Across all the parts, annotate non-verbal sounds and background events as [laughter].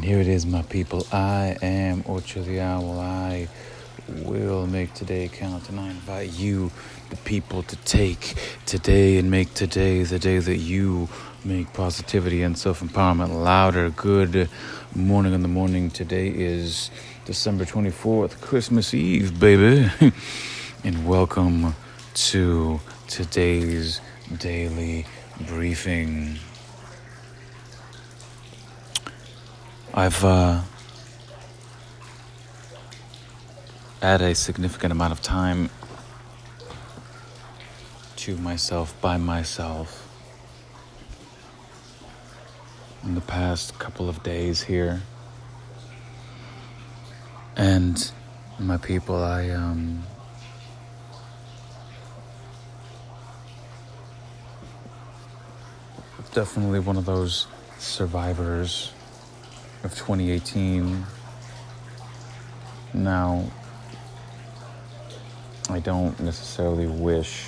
And here it is, my people. I am Ocho the Owl. I will make today count, and I invite you, the people, to take today and make today the day that you make positivity and self empowerment louder. Good morning in the morning. Today is December 24th, Christmas Eve, baby. [laughs] and welcome to today's daily briefing. I've uh, had a significant amount of time to myself by myself in the past couple of days here. And my people, I um definitely one of those survivors of 2018. Now, I don't necessarily wish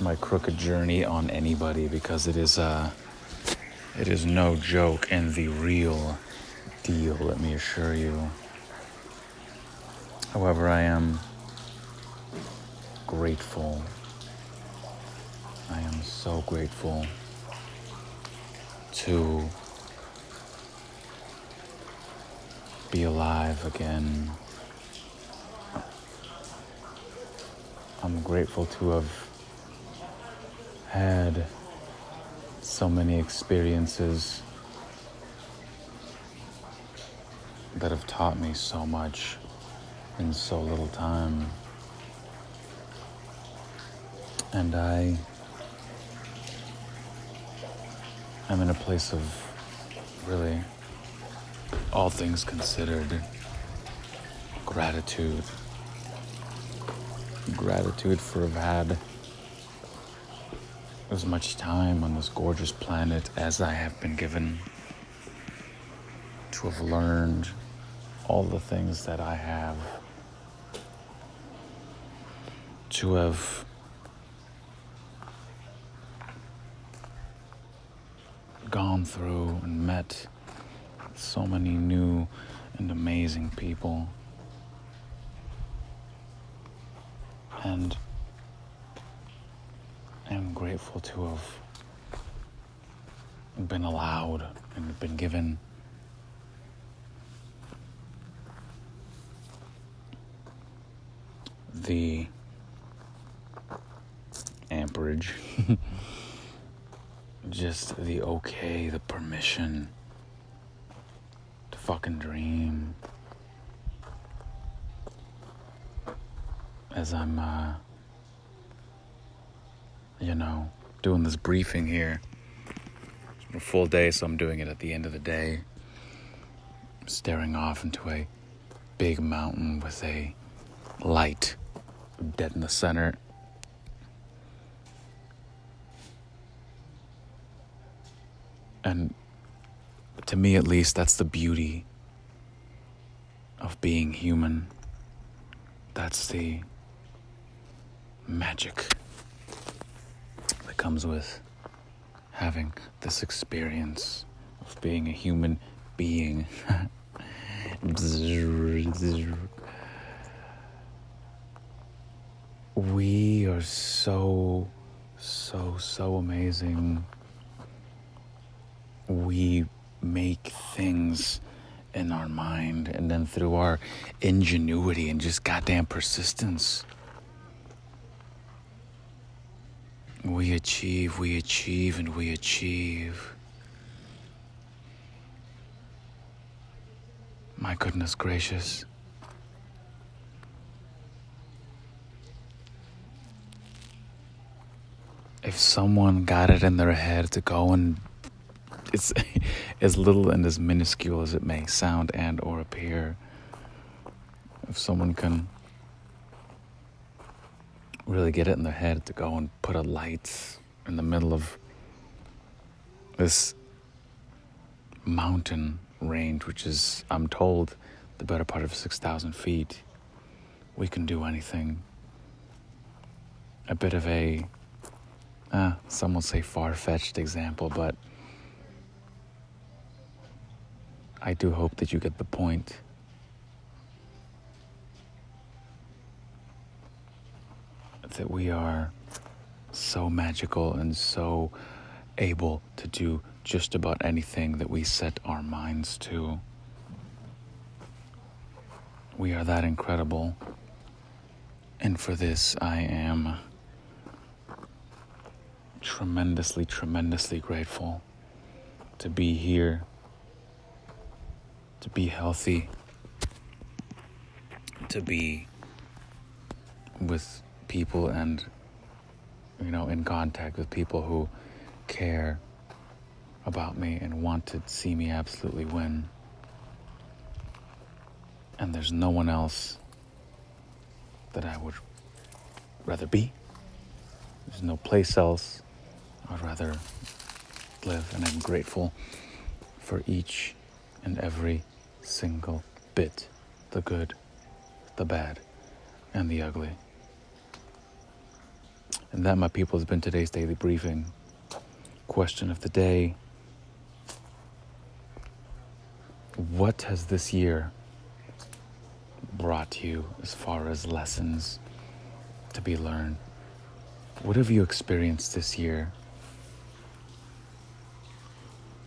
my crooked journey on anybody because it is uh, it is no joke and the real deal, let me assure you. However, I am grateful. I am so grateful to be alive again. I'm grateful to have had so many experiences that have taught me so much in so little time. And I I'm in a place of really, all things considered, gratitude. Gratitude for have had as much time on this gorgeous planet as I have been given to have learned all the things that I have, to have gone through and met so many new and amazing people. And I'm grateful to have been allowed and been given the amperage just the okay, the permission to fucking dream. As I'm, uh, you know, doing this briefing here. A full day, so I'm doing it at the end of the day. staring off into a big mountain with a light dead in the center And to me, at least, that's the beauty of being human. That's the magic that comes with having this experience of being a human being. [laughs] we are so, so, so amazing we make things in our mind and then through our ingenuity and just goddamn persistence we achieve we achieve and we achieve. My goodness gracious. If someone got it in their head to go and [laughs] as little and as minuscule as it may sound and or appear. If someone can really get it in their head to go and put a light in the middle of this mountain range, which is, I'm told, the better part of 6,000 feet, we can do anything. A bit of a, uh, some will say far fetched example, but I do hope that you get the point. That we are so magical and so able to do just about anything that we set our minds to. We are that incredible. And for this, I am tremendously, tremendously grateful to be here, to be healthy, to be with people and, you know, in contact with people who care about me and want to see me absolutely win. And there's no one else that I would rather be. There's no place else I'd rather live, and I'm grateful for each and every single bit the good, the bad, and the ugly. And that, my people, has been today's daily briefing. Question of the day What has this year brought you as far as lessons to be learned? What have you experienced this year?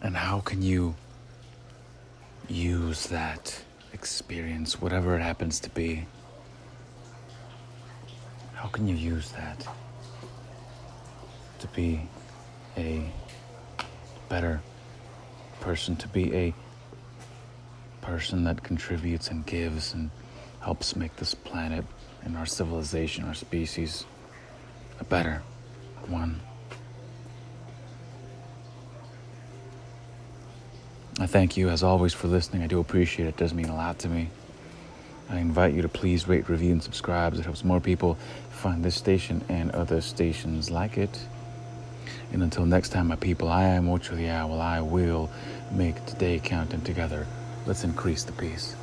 And how can you use that experience, whatever it happens to be? How can you use that to be a better person, to be a person that contributes and gives and helps make this planet and our civilization, our species, a better one? I thank you, as always, for listening. I do appreciate it. It does mean a lot to me. I invite you to please rate, review, and subscribe. It helps more people find this station and other stations like it. And until next time, my people, I am Ocho the Owl. I will make today count, and together, let's increase the peace.